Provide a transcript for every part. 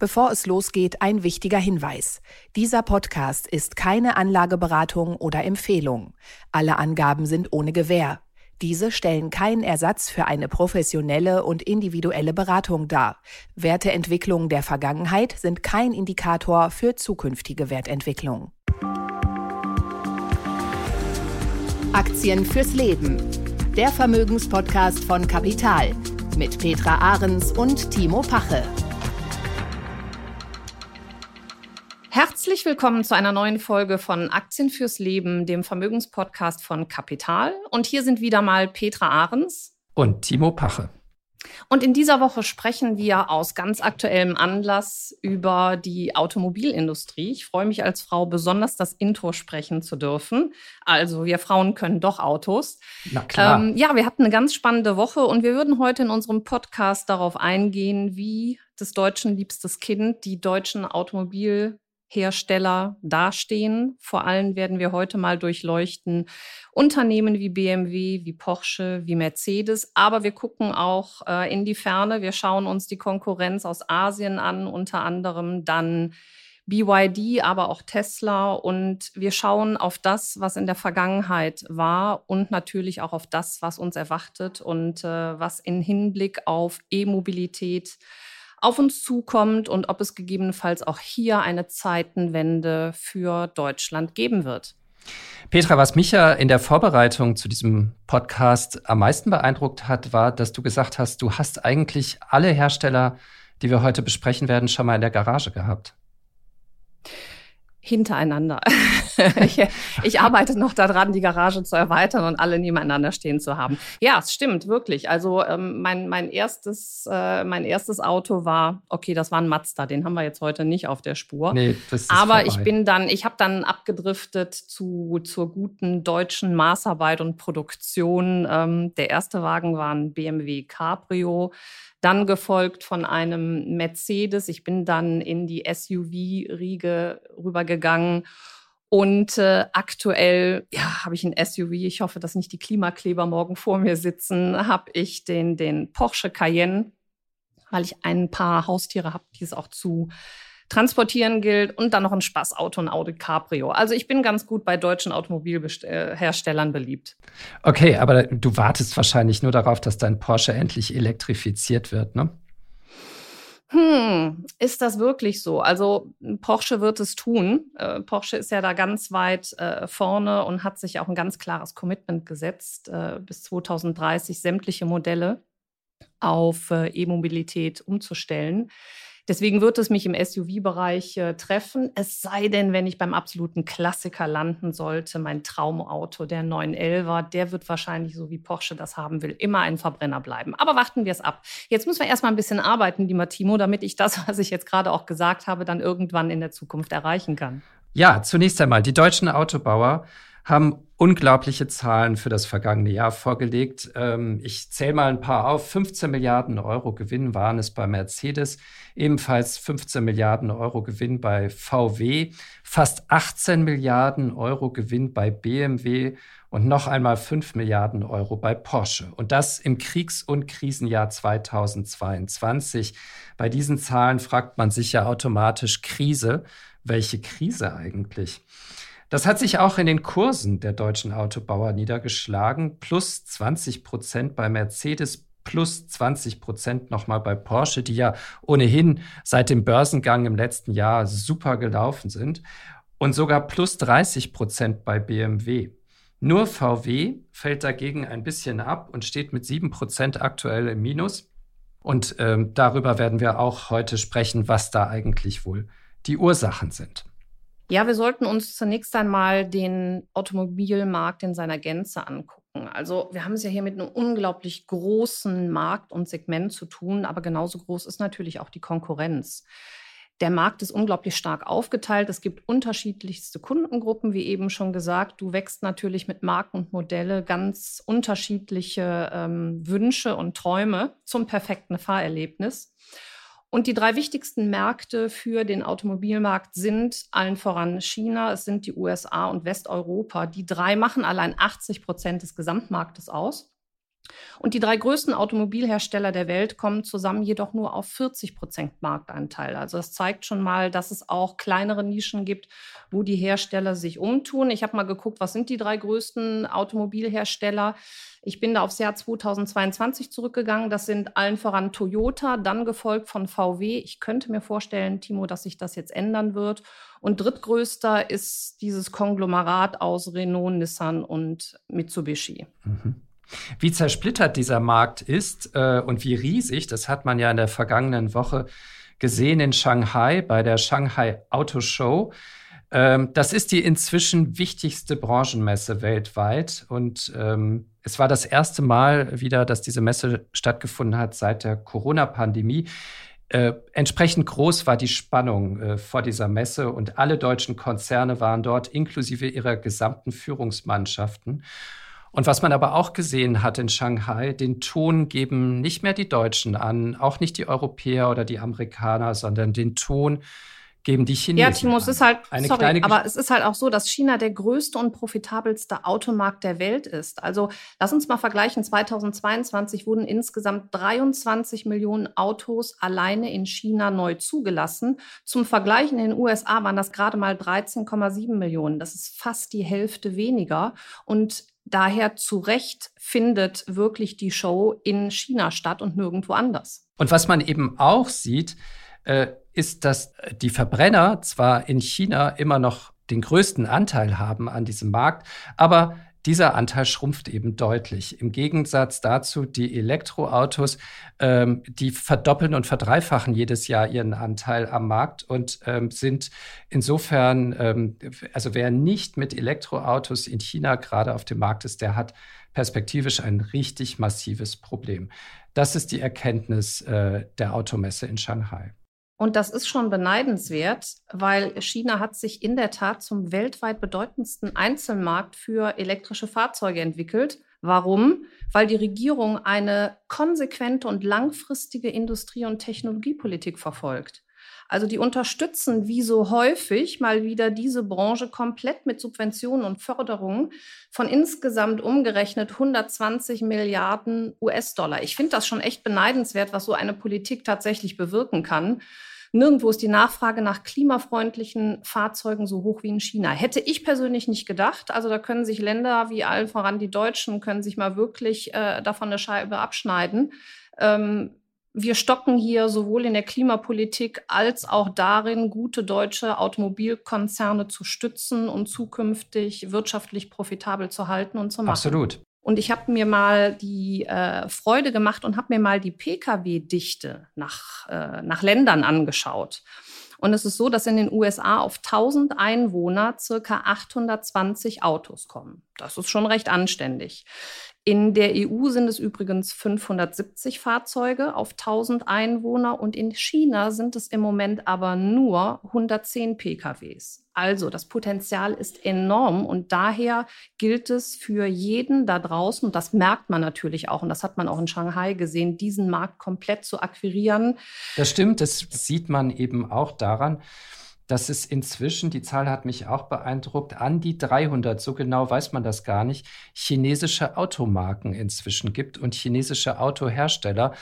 Bevor es losgeht, ein wichtiger Hinweis. Dieser Podcast ist keine Anlageberatung oder Empfehlung. Alle Angaben sind ohne Gewähr. Diese stellen keinen Ersatz für eine professionelle und individuelle Beratung dar. Werteentwicklungen der Vergangenheit sind kein Indikator für zukünftige Wertentwicklung. Aktien fürs Leben. Der Vermögenspodcast von Kapital mit Petra Ahrens und Timo Pache. Herzlich willkommen zu einer neuen Folge von Aktien fürs Leben, dem Vermögenspodcast von Kapital. Und hier sind wieder mal Petra Ahrens und Timo Pache. Und in dieser Woche sprechen wir aus ganz aktuellem Anlass über die Automobilindustrie. Ich freue mich als Frau besonders, das Intro sprechen zu dürfen. Also wir Frauen können doch Autos. Na klar. Ähm, ja, wir hatten eine ganz spannende Woche und wir würden heute in unserem Podcast darauf eingehen, wie des Deutschen liebstes Kind die deutschen Automobil Hersteller dastehen. Vor allem werden wir heute mal durchleuchten Unternehmen wie BMW, wie Porsche, wie Mercedes. Aber wir gucken auch äh, in die Ferne. Wir schauen uns die Konkurrenz aus Asien an, unter anderem dann BYD, aber auch Tesla. Und wir schauen auf das, was in der Vergangenheit war und natürlich auch auf das, was uns erwartet und äh, was in Hinblick auf E-Mobilität auf uns zukommt und ob es gegebenenfalls auch hier eine Zeitenwende für Deutschland geben wird. Petra, was mich ja in der Vorbereitung zu diesem Podcast am meisten beeindruckt hat, war, dass du gesagt hast, du hast eigentlich alle Hersteller, die wir heute besprechen werden, schon mal in der Garage gehabt hintereinander. ich, ich, arbeite noch daran, die Garage zu erweitern und alle nebeneinander stehen zu haben. Ja, es stimmt wirklich. Also ähm, mein, mein, erstes, äh, mein erstes Auto war, okay, das war ein Mazda, den haben wir jetzt heute nicht auf der Spur. Nee, das ist Aber vorbei. ich bin dann, ich habe dann abgedriftet zu, zur guten deutschen Maßarbeit und Produktion. Ähm, der erste Wagen war ein BMW Cabrio dann gefolgt von einem Mercedes. Ich bin dann in die SUV-Riege rübergegangen. Und äh, aktuell ja, habe ich ein SUV. Ich hoffe, dass nicht die Klimakleber morgen vor mir sitzen. Habe ich den, den Porsche Cayenne, weil ich ein paar Haustiere habe, die es auch zu transportieren gilt und dann noch ein Spaßauto, ein Audi Cabrio. Also ich bin ganz gut bei deutschen Automobilherstellern beliebt. Okay, aber du wartest wahrscheinlich nur darauf, dass dein Porsche endlich elektrifiziert wird, ne? Hm, ist das wirklich so? Also Porsche wird es tun. Äh, Porsche ist ja da ganz weit äh, vorne und hat sich auch ein ganz klares Commitment gesetzt, äh, bis 2030 sämtliche Modelle auf äh, E-Mobilität umzustellen. Deswegen wird es mich im SUV-Bereich äh, treffen. Es sei denn, wenn ich beim absoluten Klassiker landen sollte, mein Traumauto, der 911er, der wird wahrscheinlich, so wie Porsche das haben will, immer ein Verbrenner bleiben. Aber warten wir es ab. Jetzt müssen wir erstmal ein bisschen arbeiten, lieber Timo, damit ich das, was ich jetzt gerade auch gesagt habe, dann irgendwann in der Zukunft erreichen kann. Ja, zunächst einmal, die deutschen Autobauer haben unglaubliche Zahlen für das vergangene Jahr vorgelegt. Ähm, ich zähle mal ein paar auf. 15 Milliarden Euro Gewinn waren es bei Mercedes, ebenfalls 15 Milliarden Euro Gewinn bei VW, fast 18 Milliarden Euro Gewinn bei BMW und noch einmal 5 Milliarden Euro bei Porsche. Und das im Kriegs- und Krisenjahr 2022. Bei diesen Zahlen fragt man sich ja automatisch Krise. Welche Krise eigentlich? Das hat sich auch in den Kursen der deutschen Autobauer niedergeschlagen. Plus 20 Prozent bei Mercedes, plus 20 Prozent nochmal bei Porsche, die ja ohnehin seit dem Börsengang im letzten Jahr super gelaufen sind. Und sogar plus 30 Prozent bei BMW. Nur VW fällt dagegen ein bisschen ab und steht mit 7 Prozent aktuell im Minus. Und ähm, darüber werden wir auch heute sprechen, was da eigentlich wohl die Ursachen sind. Ja, wir sollten uns zunächst einmal den Automobilmarkt in seiner Gänze angucken. Also wir haben es ja hier mit einem unglaublich großen Markt und Segment zu tun, aber genauso groß ist natürlich auch die Konkurrenz. Der Markt ist unglaublich stark aufgeteilt. Es gibt unterschiedlichste Kundengruppen, wie eben schon gesagt. Du wächst natürlich mit Marken und Modelle ganz unterschiedliche ähm, Wünsche und Träume zum perfekten Fahrerlebnis. Und die drei wichtigsten Märkte für den Automobilmarkt sind allen voran China, es sind die USA und Westeuropa. Die drei machen allein 80 Prozent des Gesamtmarktes aus. Und die drei größten Automobilhersteller der Welt kommen zusammen jedoch nur auf 40 Prozent Marktanteil. Also das zeigt schon mal, dass es auch kleinere Nischen gibt, wo die Hersteller sich umtun. Ich habe mal geguckt, was sind die drei größten Automobilhersteller. Ich bin da aufs Jahr 2022 zurückgegangen. Das sind allen voran Toyota, dann gefolgt von VW. Ich könnte mir vorstellen, Timo, dass sich das jetzt ändern wird. Und drittgrößter ist dieses Konglomerat aus Renault, Nissan und Mitsubishi. Mhm. Wie zersplittert dieser Markt ist äh, und wie riesig, das hat man ja in der vergangenen Woche gesehen in Shanghai bei der Shanghai Auto Show. Ähm, das ist die inzwischen wichtigste Branchenmesse weltweit und ähm, es war das erste Mal wieder, dass diese Messe stattgefunden hat seit der Corona-Pandemie. Äh, entsprechend groß war die Spannung äh, vor dieser Messe und alle deutschen Konzerne waren dort, inklusive ihrer gesamten Führungsmannschaften. Und was man aber auch gesehen hat in Shanghai, den Ton geben nicht mehr die Deutschen an, auch nicht die Europäer oder die Amerikaner, sondern den Ton geben die Chinesen. Ja, Timo, es ist halt, Eine sorry, aber es ist halt auch so, dass China der größte und profitabelste Automarkt der Welt ist. Also lass uns mal vergleichen. 2022 wurden insgesamt 23 Millionen Autos alleine in China neu zugelassen. Zum Vergleich in den USA waren das gerade mal 13,7 Millionen. Das ist fast die Hälfte weniger. Und daher zu Recht findet wirklich die Show in China statt und nirgendwo anders. Und was man eben auch sieht, äh, ist, dass die Verbrenner zwar in China immer noch den größten Anteil haben an diesem Markt, aber dieser Anteil schrumpft eben deutlich. Im Gegensatz dazu die Elektroautos, ähm, die verdoppeln und verdreifachen jedes Jahr ihren Anteil am Markt und ähm, sind insofern, ähm, also wer nicht mit Elektroautos in China gerade auf dem Markt ist, der hat perspektivisch ein richtig massives Problem. Das ist die Erkenntnis äh, der Automesse in Shanghai. Und das ist schon beneidenswert, weil China hat sich in der Tat zum weltweit bedeutendsten Einzelmarkt für elektrische Fahrzeuge entwickelt. Warum? Weil die Regierung eine konsequente und langfristige Industrie- und Technologiepolitik verfolgt. Also die unterstützen wie so häufig mal wieder diese Branche komplett mit Subventionen und Förderungen von insgesamt umgerechnet 120 Milliarden US-Dollar. Ich finde das schon echt beneidenswert, was so eine Politik tatsächlich bewirken kann. Nirgendwo ist die Nachfrage nach klimafreundlichen Fahrzeugen so hoch wie in China. Hätte ich persönlich nicht gedacht. Also da können sich Länder wie allen voran die Deutschen, können sich mal wirklich äh, davon eine Scheibe abschneiden. Ähm, wir stocken hier sowohl in der Klimapolitik als auch darin, gute deutsche Automobilkonzerne zu stützen und zukünftig wirtschaftlich profitabel zu halten und zu machen. Absolut. Und ich habe mir mal die äh, Freude gemacht und habe mir mal die Pkw-Dichte nach, äh, nach Ländern angeschaut. Und es ist so, dass in den USA auf 1000 Einwohner circa 820 Autos kommen. Das ist schon recht anständig. In der EU sind es übrigens 570 Fahrzeuge auf 1000 Einwohner und in China sind es im Moment aber nur 110 PKWs. Also das Potenzial ist enorm und daher gilt es für jeden da draußen, und das merkt man natürlich auch, und das hat man auch in Shanghai gesehen, diesen Markt komplett zu akquirieren. Das stimmt, das sieht man eben auch daran, dass es inzwischen, die Zahl hat mich auch beeindruckt, an die 300, so genau weiß man das gar nicht, chinesische Automarken inzwischen gibt und chinesische Autohersteller.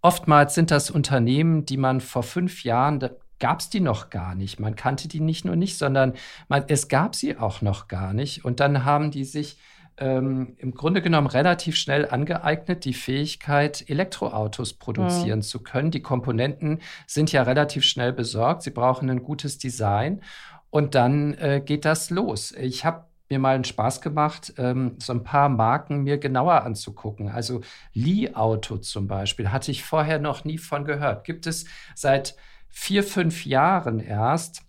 Oftmals sind das Unternehmen, die man vor fünf Jahren, da gab es die noch gar nicht. Man kannte die nicht nur nicht, sondern man, es gab sie auch noch gar nicht. Und dann haben die sich ähm, im Grunde genommen relativ schnell angeeignet, die Fähigkeit, Elektroautos produzieren mhm. zu können. Die Komponenten sind ja relativ schnell besorgt. Sie brauchen ein gutes Design. Und dann äh, geht das los. Ich habe mir mal einen Spaß gemacht, ähm, so ein paar Marken mir genauer anzugucken. Also Li Auto zum Beispiel hatte ich vorher noch nie von gehört. Gibt es seit vier, fünf Jahren erst.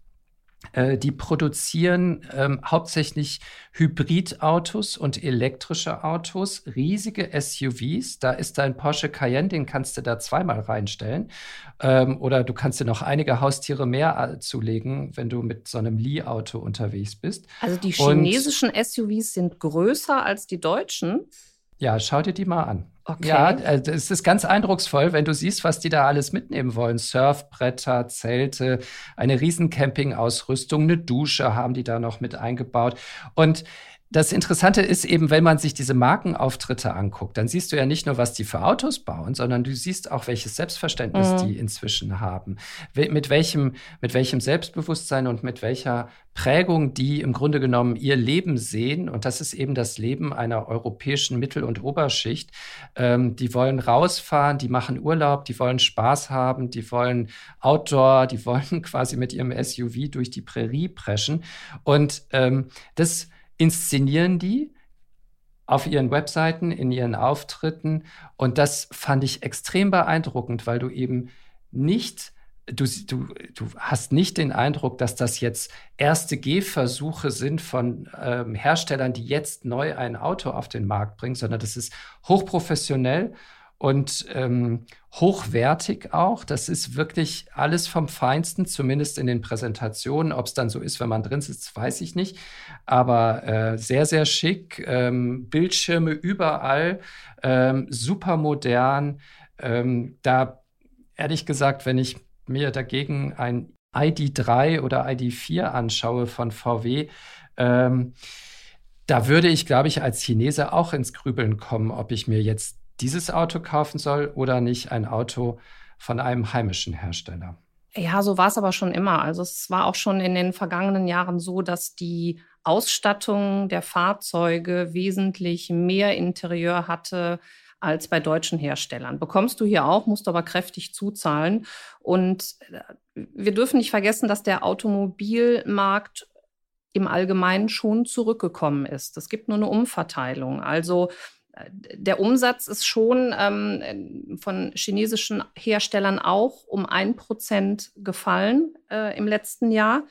Äh, die produzieren ähm, hauptsächlich Hybridautos und elektrische Autos, riesige SUVs. Da ist dein Porsche Cayenne, den kannst du da zweimal reinstellen. Ähm, oder du kannst dir noch einige Haustiere mehr äh, zulegen, wenn du mit so einem Li-Auto unterwegs bist. Also die chinesischen und, SUVs sind größer als die deutschen. Ja, schau dir die mal an. Okay. Ja, äh, es ist ganz eindrucksvoll, wenn du siehst, was die da alles mitnehmen wollen. Surfbretter, Zelte, eine riesen Campingausrüstung, eine Dusche haben die da noch mit eingebaut. Und das Interessante ist eben, wenn man sich diese Markenauftritte anguckt, dann siehst du ja nicht nur, was die für Autos bauen, sondern du siehst auch, welches Selbstverständnis mhm. die inzwischen haben, mit welchem, mit welchem Selbstbewusstsein und mit welcher Prägung die im Grunde genommen ihr Leben sehen. Und das ist eben das Leben einer europäischen Mittel- und Oberschicht. Ähm, die wollen rausfahren, die machen Urlaub, die wollen Spaß haben, die wollen Outdoor, die wollen quasi mit ihrem SUV durch die Prärie preschen. Und ähm, das inszenieren die auf ihren Webseiten, in ihren Auftritten. Und das fand ich extrem beeindruckend, weil du eben nicht, du, du, du hast nicht den Eindruck, dass das jetzt erste Gehversuche sind von ähm, Herstellern, die jetzt neu ein Auto auf den Markt bringen, sondern das ist hochprofessionell und ähm, hochwertig auch. Das ist wirklich alles vom Feinsten, zumindest in den Präsentationen. Ob es dann so ist, wenn man drin sitzt, weiß ich nicht. Aber äh, sehr, sehr schick. Ähm, Bildschirme überall, ähm, super modern. Ähm, da, ehrlich gesagt, wenn ich mir dagegen ein ID3 oder ID4 anschaue von VW, ähm, da würde ich, glaube ich, als Chinese auch ins Grübeln kommen, ob ich mir jetzt dieses Auto kaufen soll oder nicht ein Auto von einem heimischen Hersteller. Ja, so war es aber schon immer. Also es war auch schon in den vergangenen Jahren so, dass die Ausstattung der Fahrzeuge wesentlich mehr Interieur hatte als bei deutschen Herstellern. Bekommst du hier auch, musst aber kräftig zuzahlen. Und äh, wir dürfen nicht vergessen, dass der Automobilmarkt im Allgemeinen schon zurückgekommen ist. Es gibt nur eine Umverteilung. Also der Umsatz ist schon ähm, von chinesischen Herstellern auch um ein Prozent gefallen äh, im letzten Jahr.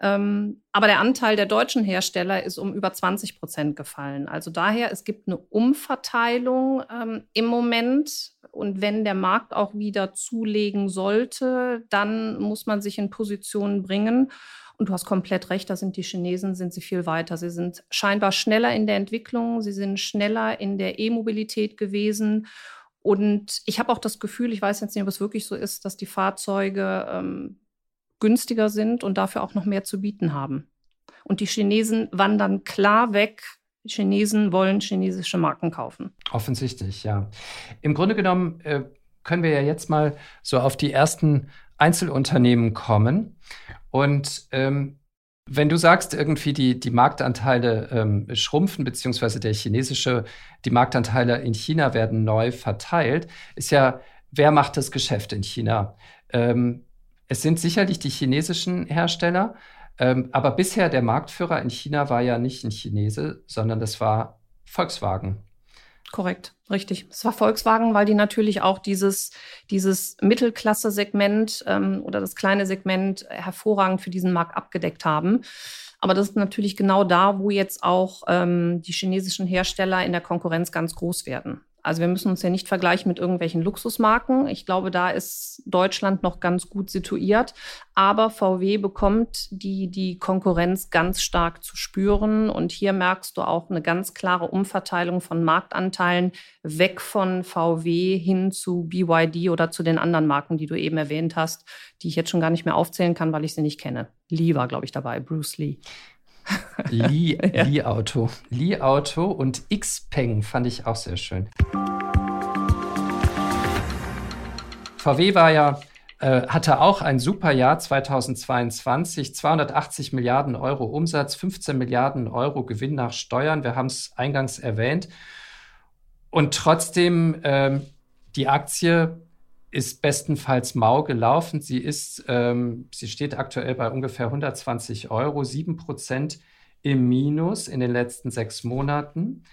Ähm, aber der Anteil der deutschen Hersteller ist um über 20 Prozent gefallen. Also daher, es gibt eine Umverteilung ähm, im Moment. Und wenn der Markt auch wieder zulegen sollte, dann muss man sich in Positionen bringen. Und du hast komplett recht, da sind die Chinesen, sind sie viel weiter. Sie sind scheinbar schneller in der Entwicklung, sie sind schneller in der E-Mobilität gewesen. Und ich habe auch das Gefühl, ich weiß jetzt nicht, ob es wirklich so ist, dass die Fahrzeuge ähm, günstiger sind und dafür auch noch mehr zu bieten haben. Und die Chinesen wandern klar weg. Die Chinesen wollen chinesische Marken kaufen. Offensichtlich, ja. Im Grunde genommen äh, können wir ja jetzt mal so auf die ersten Einzelunternehmen kommen. Und ähm, wenn du sagst, irgendwie die, die Marktanteile ähm, schrumpfen, beziehungsweise der chinesische, die Marktanteile in China werden neu verteilt, ist ja, wer macht das Geschäft in China? Ähm, es sind sicherlich die chinesischen Hersteller, ähm, aber bisher der Marktführer in China war ja nicht ein Chinese, sondern das war Volkswagen. Korrekt, richtig. Es war Volkswagen, weil die natürlich auch dieses, dieses Mittelklasse-Segment ähm, oder das kleine Segment hervorragend für diesen Markt abgedeckt haben. Aber das ist natürlich genau da, wo jetzt auch ähm, die chinesischen Hersteller in der Konkurrenz ganz groß werden. Also wir müssen uns ja nicht vergleichen mit irgendwelchen Luxusmarken. Ich glaube, da ist Deutschland noch ganz gut situiert. Aber VW bekommt die, die Konkurrenz ganz stark zu spüren. Und hier merkst du auch eine ganz klare Umverteilung von Marktanteilen weg von VW hin zu BYD oder zu den anderen Marken, die du eben erwähnt hast, die ich jetzt schon gar nicht mehr aufzählen kann, weil ich sie nicht kenne. Lee war, glaube ich, dabei, Bruce Lee. Li, ja. Li Auto. Li Auto und Xpeng fand ich auch sehr schön. VW war ja äh, hatte auch ein super Jahr 2022, 280 Milliarden Euro Umsatz, 15 Milliarden Euro Gewinn nach Steuern. Wir haben es eingangs erwähnt. Und trotzdem, ähm, die Aktie ist bestenfalls mau gelaufen. Sie ist, ähm, sie steht aktuell bei ungefähr 120 Euro, 7 Prozent im Minus in den letzten sechs Monaten.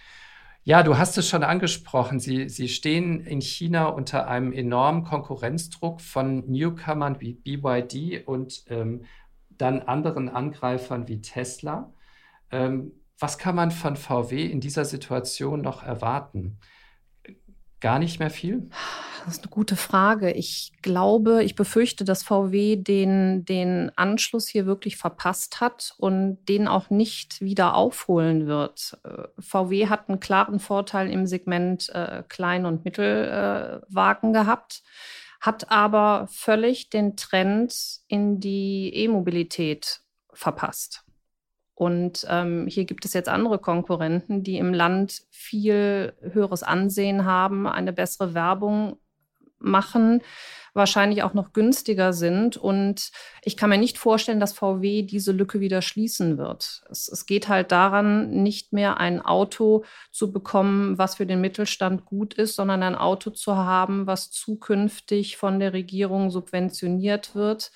Ja, du hast es schon angesprochen. Sie, sie stehen in China unter einem enormen Konkurrenzdruck von Newcomern wie BYD und ähm, dann anderen Angreifern wie Tesla. Ähm, was kann man von VW in dieser Situation noch erwarten? Gar nicht mehr viel? Das ist eine gute Frage. Ich glaube, ich befürchte, dass VW den, den Anschluss hier wirklich verpasst hat und den auch nicht wieder aufholen wird. Äh, VW hat einen klaren Vorteil im Segment äh, Klein- und Mittelwagen äh, gehabt, hat aber völlig den Trend in die E-Mobilität verpasst. Und ähm, hier gibt es jetzt andere Konkurrenten, die im Land viel höheres Ansehen haben, eine bessere Werbung machen, wahrscheinlich auch noch günstiger sind. Und ich kann mir nicht vorstellen, dass VW diese Lücke wieder schließen wird. Es, es geht halt daran, nicht mehr ein Auto zu bekommen, was für den Mittelstand gut ist, sondern ein Auto zu haben, was zukünftig von der Regierung subventioniert wird.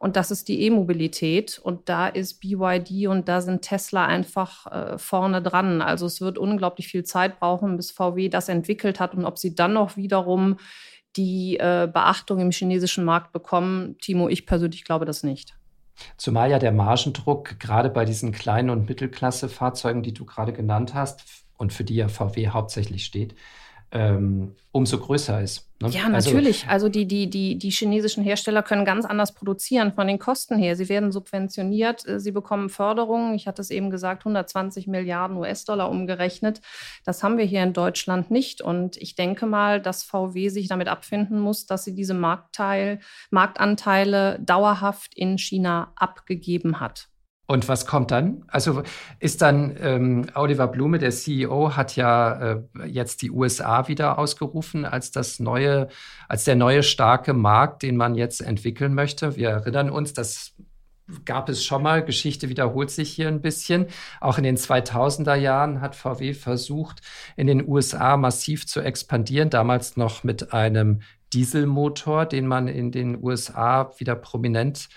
Und das ist die E-Mobilität. Und da ist BYD und da sind Tesla einfach äh, vorne dran. Also es wird unglaublich viel Zeit brauchen, bis VW das entwickelt hat. Und ob sie dann noch wiederum die äh, Beachtung im chinesischen Markt bekommen, Timo, ich persönlich glaube das nicht. Zumal ja der Margendruck gerade bei diesen kleinen und Mittelklasse-Fahrzeugen, die du gerade genannt hast und für die ja VW hauptsächlich steht, ähm, umso größer ist. Ne? Ja, also natürlich. Also, also, die, die, die, die chinesischen Hersteller können ganz anders produzieren von den Kosten her. Sie werden subventioniert, äh, sie bekommen Förderungen. Ich hatte es eben gesagt, 120 Milliarden US-Dollar umgerechnet. Das haben wir hier in Deutschland nicht. Und ich denke mal, dass VW sich damit abfinden muss, dass sie diese Marktteil, Marktanteile dauerhaft in China abgegeben hat. Und was kommt dann? Also ist dann ähm, Oliver Blume, der CEO, hat ja äh, jetzt die USA wieder ausgerufen als das neue, als der neue starke Markt, den man jetzt entwickeln möchte. Wir erinnern uns, das gab es schon mal. Geschichte wiederholt sich hier ein bisschen. Auch in den 2000er Jahren hat VW versucht, in den USA massiv zu expandieren. Damals noch mit einem Dieselmotor, den man in den USA wieder prominent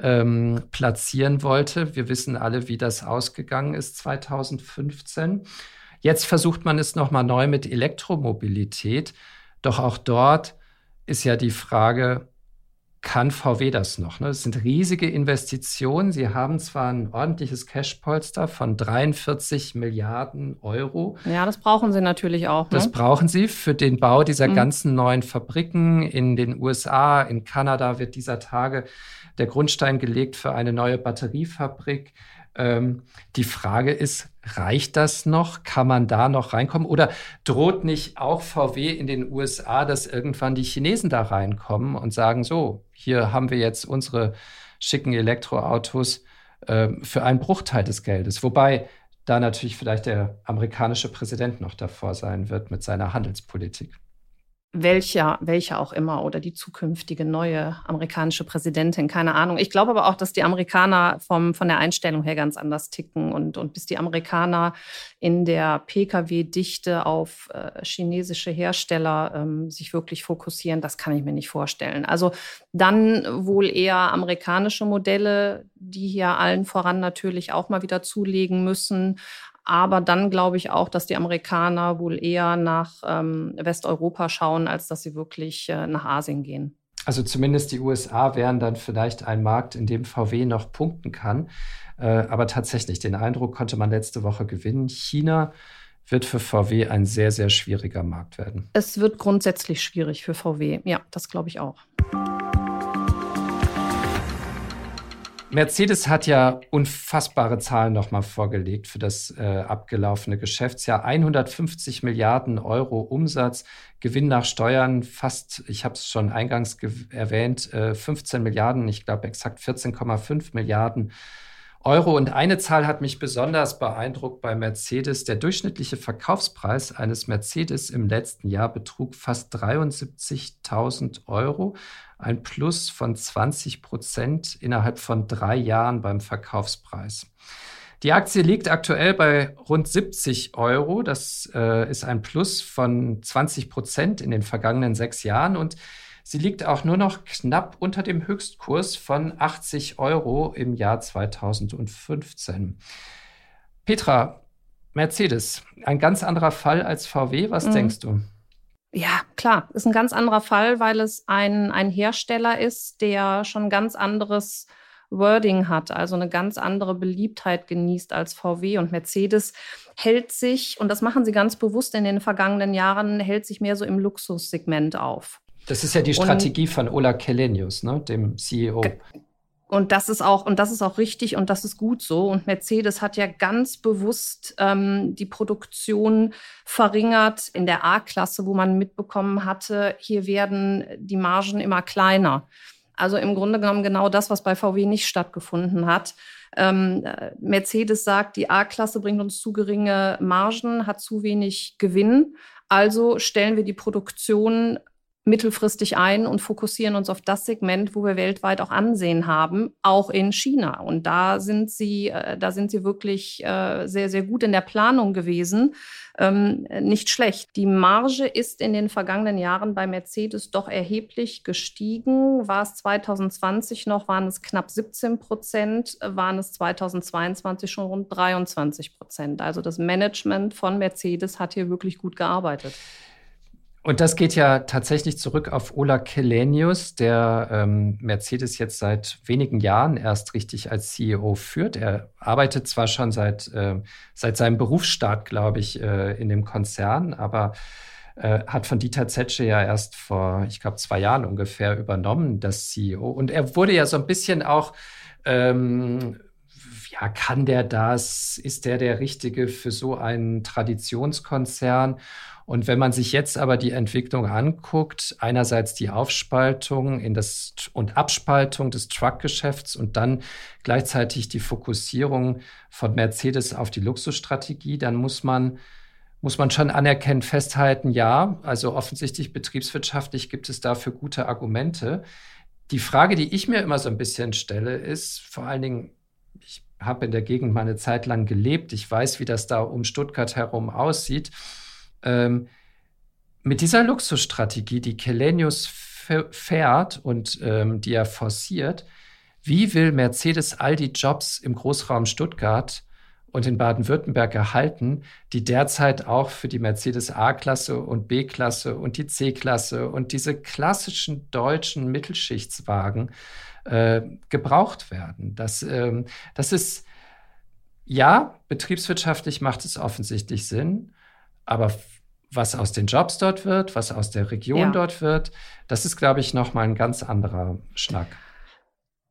ähm, platzieren wollte. Wir wissen alle, wie das ausgegangen ist 2015. Jetzt versucht man es nochmal neu mit Elektromobilität. Doch auch dort ist ja die Frage, kann VW das noch? Ne? Das sind riesige Investitionen. Sie haben zwar ein ordentliches Cashpolster von 43 Milliarden Euro. Ja, das brauchen Sie natürlich auch. Ne? Das brauchen Sie für den Bau dieser mhm. ganzen neuen Fabriken in den USA, in Kanada wird dieser Tage der Grundstein gelegt für eine neue Batteriefabrik. Ähm, die Frage ist, reicht das noch? Kann man da noch reinkommen? Oder droht nicht auch VW in den USA, dass irgendwann die Chinesen da reinkommen und sagen, so, hier haben wir jetzt unsere schicken Elektroautos äh, für einen Bruchteil des Geldes. Wobei da natürlich vielleicht der amerikanische Präsident noch davor sein wird mit seiner Handelspolitik welcher, welcher auch immer oder die zukünftige neue amerikanische Präsidentin, keine Ahnung. Ich glaube aber auch, dass die Amerikaner vom, von der Einstellung her ganz anders ticken und, und bis die Amerikaner in der Pkw-Dichte auf äh, chinesische Hersteller ähm, sich wirklich fokussieren, das kann ich mir nicht vorstellen. Also dann wohl eher amerikanische Modelle, die hier allen voran natürlich auch mal wieder zulegen müssen, aber dann glaube ich auch, dass die Amerikaner wohl eher nach ähm, Westeuropa schauen, als dass sie wirklich äh, nach Asien gehen. Also zumindest die USA wären dann vielleicht ein Markt, in dem VW noch punkten kann. Äh, aber tatsächlich, den Eindruck konnte man letzte Woche gewinnen. China wird für VW ein sehr, sehr schwieriger Markt werden. Es wird grundsätzlich schwierig für VW. Ja, das glaube ich auch. Mercedes hat ja unfassbare Zahlen nochmal vorgelegt für das äh, abgelaufene Geschäftsjahr. 150 Milliarden Euro Umsatz, Gewinn nach Steuern fast, ich habe es schon eingangs erwähnt, äh, 15 Milliarden, ich glaube exakt 14,5 Milliarden Euro. Und eine Zahl hat mich besonders beeindruckt bei Mercedes. Der durchschnittliche Verkaufspreis eines Mercedes im letzten Jahr betrug fast 73.000 Euro. Ein Plus von 20 Prozent innerhalb von drei Jahren beim Verkaufspreis. Die Aktie liegt aktuell bei rund 70 Euro. Das äh, ist ein Plus von 20 Prozent in den vergangenen sechs Jahren. Und Sie liegt auch nur noch knapp unter dem Höchstkurs von 80 Euro im Jahr 2015. Petra, Mercedes, ein ganz anderer Fall als VW. Was mhm. denkst du? Ja, klar, ist ein ganz anderer Fall, weil es ein, ein Hersteller ist, der schon ganz anderes Wording hat, also eine ganz andere Beliebtheit genießt als VW und Mercedes hält sich, und das machen sie ganz bewusst in den vergangenen Jahren, hält sich mehr so im Luxussegment auf. Das ist ja die Strategie und, von Ola Kelenius, ne, dem CEO. Und das ist auch, und das ist auch richtig und das ist gut so. Und Mercedes hat ja ganz bewusst ähm, die Produktion verringert in der A-Klasse, wo man mitbekommen hatte, hier werden die Margen immer kleiner. Also im Grunde genommen genau das, was bei VW nicht stattgefunden hat. Ähm, Mercedes sagt, die A-Klasse bringt uns zu geringe Margen, hat zu wenig Gewinn. Also stellen wir die Produktion mittelfristig ein und fokussieren uns auf das Segment, wo wir weltweit auch Ansehen haben, auch in China. Und da sind sie, äh, da sind sie wirklich äh, sehr, sehr gut in der Planung gewesen. Ähm, nicht schlecht. Die Marge ist in den vergangenen Jahren bei Mercedes doch erheblich gestiegen. War es 2020 noch, waren es knapp 17 Prozent, waren es 2022 schon rund 23 Prozent. Also das Management von Mercedes hat hier wirklich gut gearbeitet. Und das geht ja tatsächlich zurück auf Ola Kelenius, der ähm, Mercedes jetzt seit wenigen Jahren erst richtig als CEO führt. Er arbeitet zwar schon seit, äh, seit seinem Berufsstart, glaube ich, äh, in dem Konzern, aber äh, hat von Dieter Zetsche ja erst vor, ich glaube, zwei Jahren ungefähr übernommen, das CEO. Und er wurde ja so ein bisschen auch ähm, ja, kann der das? Ist der der Richtige für so einen Traditionskonzern? Und wenn man sich jetzt aber die Entwicklung anguckt, einerseits die Aufspaltung in das und Abspaltung des Truckgeschäfts und dann gleichzeitig die Fokussierung von Mercedes auf die Luxusstrategie, dann muss man muss man schon anerkennen, festhalten, ja, also offensichtlich betriebswirtschaftlich gibt es dafür gute Argumente. Die Frage, die ich mir immer so ein bisschen stelle, ist vor allen Dingen, habe in der Gegend mal eine Zeit lang gelebt, ich weiß, wie das da um Stuttgart herum aussieht. Ähm, mit dieser Luxusstrategie, die Kelenius fährt und ähm, die er forciert, wie will Mercedes all die Jobs im Großraum Stuttgart und in Baden-Württemberg erhalten, die derzeit auch für die Mercedes A-Klasse und B-Klasse und die C-Klasse und diese klassischen deutschen Mittelschichtswagen äh, gebraucht werden. Das, ähm, das ist, ja, betriebswirtschaftlich macht es offensichtlich Sinn, aber was aus den Jobs dort wird, was aus der Region ja. dort wird, das ist, glaube ich, nochmal ein ganz anderer Schnack.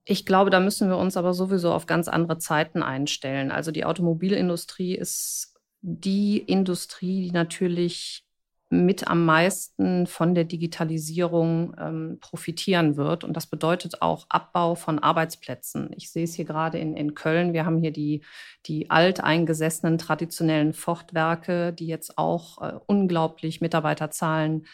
Ich glaube, da müssen wir uns aber sowieso auf ganz andere Zeiten einstellen. Also die Automobilindustrie ist die Industrie, die natürlich mit am meisten von der Digitalisierung ähm, profitieren wird. Und das bedeutet auch Abbau von Arbeitsplätzen. Ich sehe es hier gerade in, in Köln. Wir haben hier die, die alteingesessenen traditionellen Fortwerke, die jetzt auch äh, unglaublich Mitarbeiterzahlen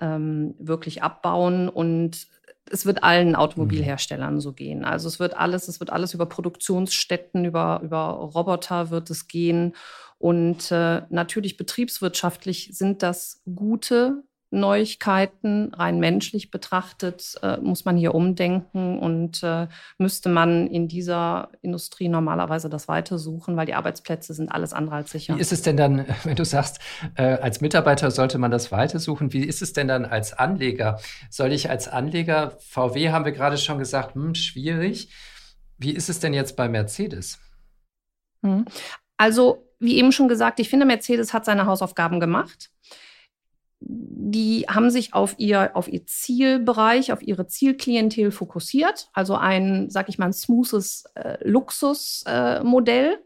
ähm, wirklich abbauen. Und es wird allen Automobilherstellern mhm. so gehen. Also es wird alles, es wird alles über Produktionsstätten, über, über Roboter wird es gehen. Und äh, natürlich betriebswirtschaftlich sind das gute Neuigkeiten. Rein menschlich betrachtet äh, muss man hier umdenken und äh, müsste man in dieser Industrie normalerweise das weitersuchen, weil die Arbeitsplätze sind alles andere als sicher. Wie ist es denn dann, wenn du sagst, äh, als Mitarbeiter sollte man das weitersuchen? Wie ist es denn dann als Anleger? Soll ich als Anleger, VW haben wir gerade schon gesagt, hm, schwierig. Wie ist es denn jetzt bei Mercedes? Hm. Also wie eben schon gesagt, ich finde, Mercedes hat seine Hausaufgaben gemacht. Die haben sich auf ihr, auf ihr Zielbereich, auf ihre Zielklientel fokussiert. Also ein, sag ich mal, ein smoothes äh, Luxusmodell. Äh,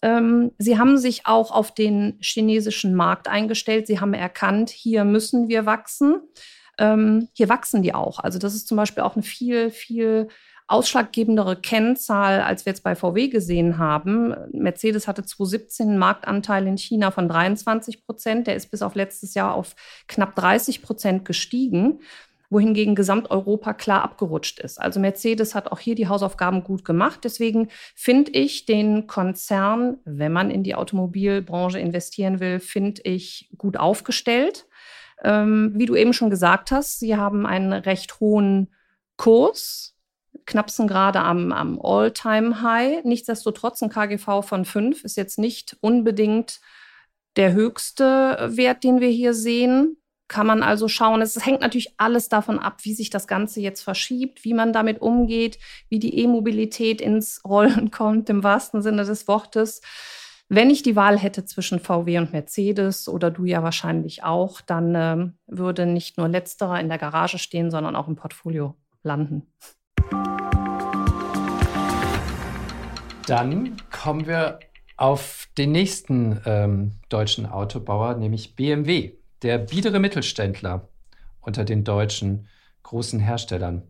ähm, sie haben sich auch auf den chinesischen Markt eingestellt. Sie haben erkannt, hier müssen wir wachsen. Ähm, hier wachsen die auch. Also das ist zum Beispiel auch eine viel, viel ausschlaggebendere Kennzahl, als wir jetzt bei VW gesehen haben. Mercedes hatte 2017 einen Marktanteil in China von 23 Prozent. Der ist bis auf letztes Jahr auf knapp 30 Prozent gestiegen wohingegen Gesamteuropa klar abgerutscht ist. Also Mercedes hat auch hier die Hausaufgaben gut gemacht. Deswegen finde ich den Konzern, wenn man in die Automobilbranche investieren will, finde ich gut aufgestellt. Ähm, wie du eben schon gesagt hast, sie haben einen recht hohen Kurs knappsten gerade am, am All-Time-High. Nichtsdestotrotz ein KGV von 5 ist jetzt nicht unbedingt der höchste Wert, den wir hier sehen. Kann man also schauen. Es hängt natürlich alles davon ab, wie sich das Ganze jetzt verschiebt, wie man damit umgeht, wie die E-Mobilität ins Rollen kommt, im wahrsten Sinne des Wortes. Wenn ich die Wahl hätte zwischen VW und Mercedes oder du ja wahrscheinlich auch, dann äh, würde nicht nur letzterer in der Garage stehen, sondern auch im Portfolio landen. Dann kommen wir auf den nächsten ähm, deutschen Autobauer, nämlich BMW, der biedere Mittelständler unter den deutschen großen Herstellern.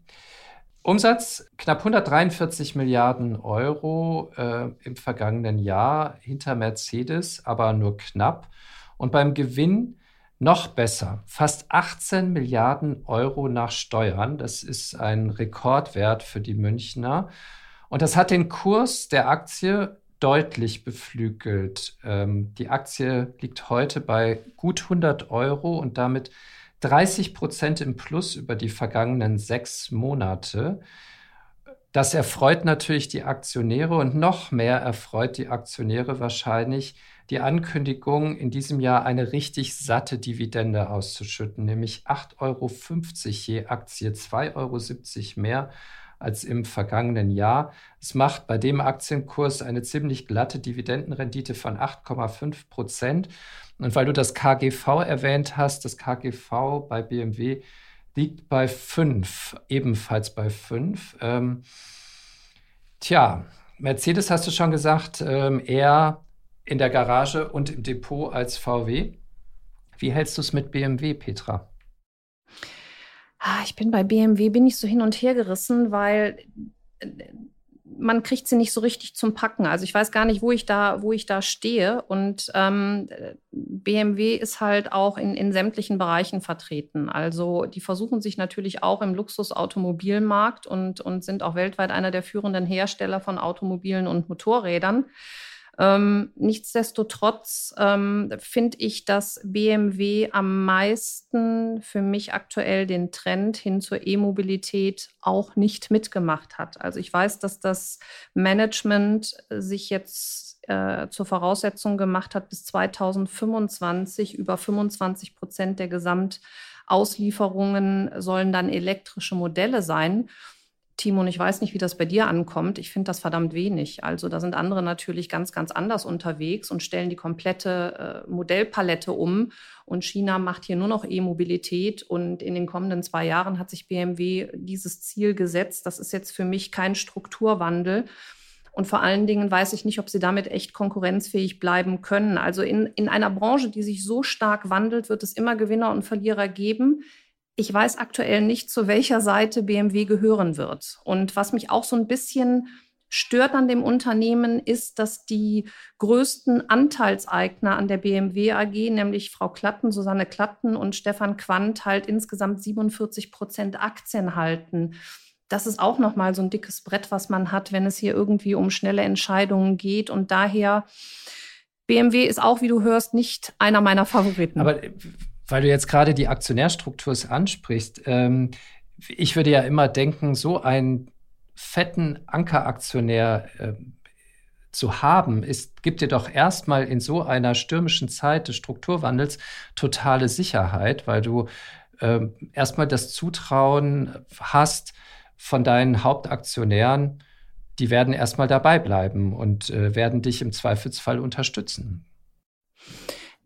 Umsatz knapp 143 Milliarden Euro äh, im vergangenen Jahr hinter Mercedes, aber nur knapp. Und beim Gewinn noch besser, fast 18 Milliarden Euro nach Steuern. Das ist ein Rekordwert für die Münchner. Und das hat den Kurs der Aktie deutlich beflügelt. Ähm, die Aktie liegt heute bei gut 100 Euro und damit 30 Prozent im Plus über die vergangenen sechs Monate. Das erfreut natürlich die Aktionäre und noch mehr erfreut die Aktionäre wahrscheinlich die Ankündigung, in diesem Jahr eine richtig satte Dividende auszuschütten, nämlich 8,50 Euro je Aktie, 2,70 Euro mehr als im vergangenen Jahr. Es macht bei dem Aktienkurs eine ziemlich glatte Dividendenrendite von 8,5 Prozent. Und weil du das KGV erwähnt hast, das KGV bei BMW liegt bei 5, ebenfalls bei 5. Ähm, tja, Mercedes hast du schon gesagt, ähm, eher in der Garage und im Depot als VW. Wie hältst du es mit BMW, Petra? Ah, ich bin bei BMW, bin ich so hin und her gerissen, weil äh, man kriegt sie nicht so richtig zum Packen. Also ich weiß gar nicht, wo ich da, wo ich da stehe. Und ähm, BMW ist halt auch in, in sämtlichen Bereichen vertreten. Also die versuchen sich natürlich auch im Luxusautomobilmarkt und, und sind auch weltweit einer der führenden Hersteller von Automobilen und Motorrädern. Ähm, nichtsdestotrotz ähm, finde ich, dass BMW am meisten für mich aktuell den Trend hin zur E-Mobilität auch nicht mitgemacht hat. Also ich weiß, dass das Management sich jetzt äh, zur Voraussetzung gemacht hat, bis 2025 über 25 Prozent der Gesamtauslieferungen sollen dann elektrische Modelle sein. Timon, ich weiß nicht, wie das bei dir ankommt. Ich finde das verdammt wenig. Also da sind andere natürlich ganz, ganz anders unterwegs und stellen die komplette äh, Modellpalette um. Und China macht hier nur noch E-Mobilität. Und in den kommenden zwei Jahren hat sich BMW dieses Ziel gesetzt. Das ist jetzt für mich kein Strukturwandel. Und vor allen Dingen weiß ich nicht, ob sie damit echt konkurrenzfähig bleiben können. Also in, in einer Branche, die sich so stark wandelt, wird es immer Gewinner und Verlierer geben. Ich weiß aktuell nicht, zu welcher Seite BMW gehören wird. Und was mich auch so ein bisschen stört an dem Unternehmen ist, dass die größten Anteilseigner an der BMW AG, nämlich Frau Klatten, Susanne Klatten und Stefan Quandt, halt insgesamt 47 Prozent Aktien halten. Das ist auch nochmal so ein dickes Brett, was man hat, wenn es hier irgendwie um schnelle Entscheidungen geht. Und daher, BMW ist auch, wie du hörst, nicht einer meiner Favoriten. Aber weil du jetzt gerade die Aktionärstruktur ansprichst, ähm, ich würde ja immer denken, so einen fetten Ankeraktionär äh, zu haben, ist, gibt dir doch erstmal in so einer stürmischen Zeit des Strukturwandels totale Sicherheit, weil du äh, erstmal das Zutrauen hast von deinen Hauptaktionären, die werden erstmal dabei bleiben und äh, werden dich im Zweifelsfall unterstützen.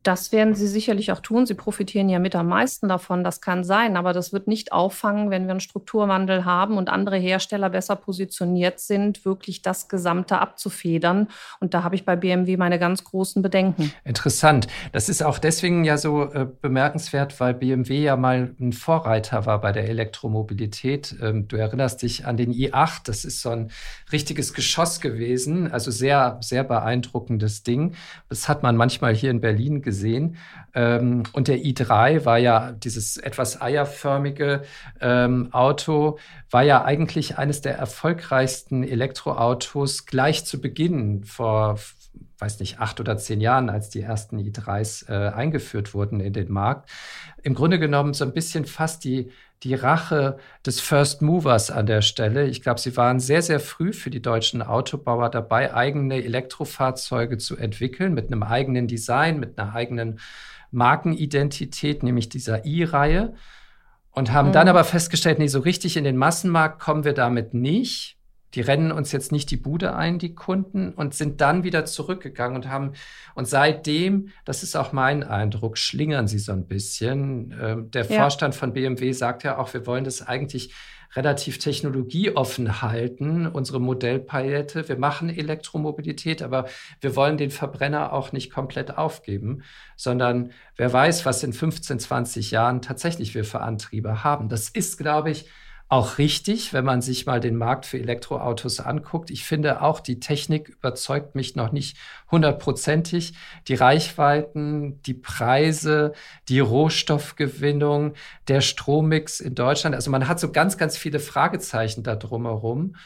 Das werden sie sicherlich auch tun. Sie profitieren ja mit am meisten davon. Das kann sein, aber das wird nicht auffangen, wenn wir einen Strukturwandel haben und andere Hersteller besser positioniert sind, wirklich das Gesamte abzufedern. Und da habe ich bei BMW meine ganz großen Bedenken. Interessant. Das ist auch deswegen ja so äh, bemerkenswert, weil BMW ja mal ein Vorreiter war bei der Elektromobilität. Ähm, du erinnerst dich an den i8. Das ist so ein richtiges Geschoss gewesen. Also sehr, sehr beeindruckendes Ding. Das hat man manchmal hier in Berlin gesehen gesehen. Ähm, und der i3 war ja dieses etwas eierförmige ähm, Auto, war ja eigentlich eines der erfolgreichsten Elektroautos gleich zu Beginn vor weiß nicht, acht oder zehn Jahren, als die ersten i3s äh, eingeführt wurden in den Markt. Im Grunde genommen so ein bisschen fast die die Rache des First Movers an der Stelle. Ich glaube, sie waren sehr, sehr früh für die deutschen Autobauer dabei, eigene Elektrofahrzeuge zu entwickeln, mit einem eigenen Design, mit einer eigenen Markenidentität, nämlich dieser i-Reihe. Und haben mhm. dann aber festgestellt, nee, so richtig in den Massenmarkt kommen wir damit nicht die rennen uns jetzt nicht die Bude ein, die Kunden, und sind dann wieder zurückgegangen und haben, und seitdem, das ist auch mein Eindruck, schlingern sie so ein bisschen. Ähm, der ja. Vorstand von BMW sagt ja auch, wir wollen das eigentlich relativ technologieoffen halten, unsere Modellpalette. Wir machen Elektromobilität, aber wir wollen den Verbrenner auch nicht komplett aufgeben, sondern wer weiß, was in 15, 20 Jahren tatsächlich wir für Antriebe haben. Das ist, glaube ich, auch richtig, wenn man sich mal den Markt für Elektroautos anguckt. Ich finde auch, die Technik überzeugt mich noch nicht hundertprozentig. Die Reichweiten, die Preise, die Rohstoffgewinnung, der Strommix in Deutschland. Also man hat so ganz, ganz viele Fragezeichen da drumherum.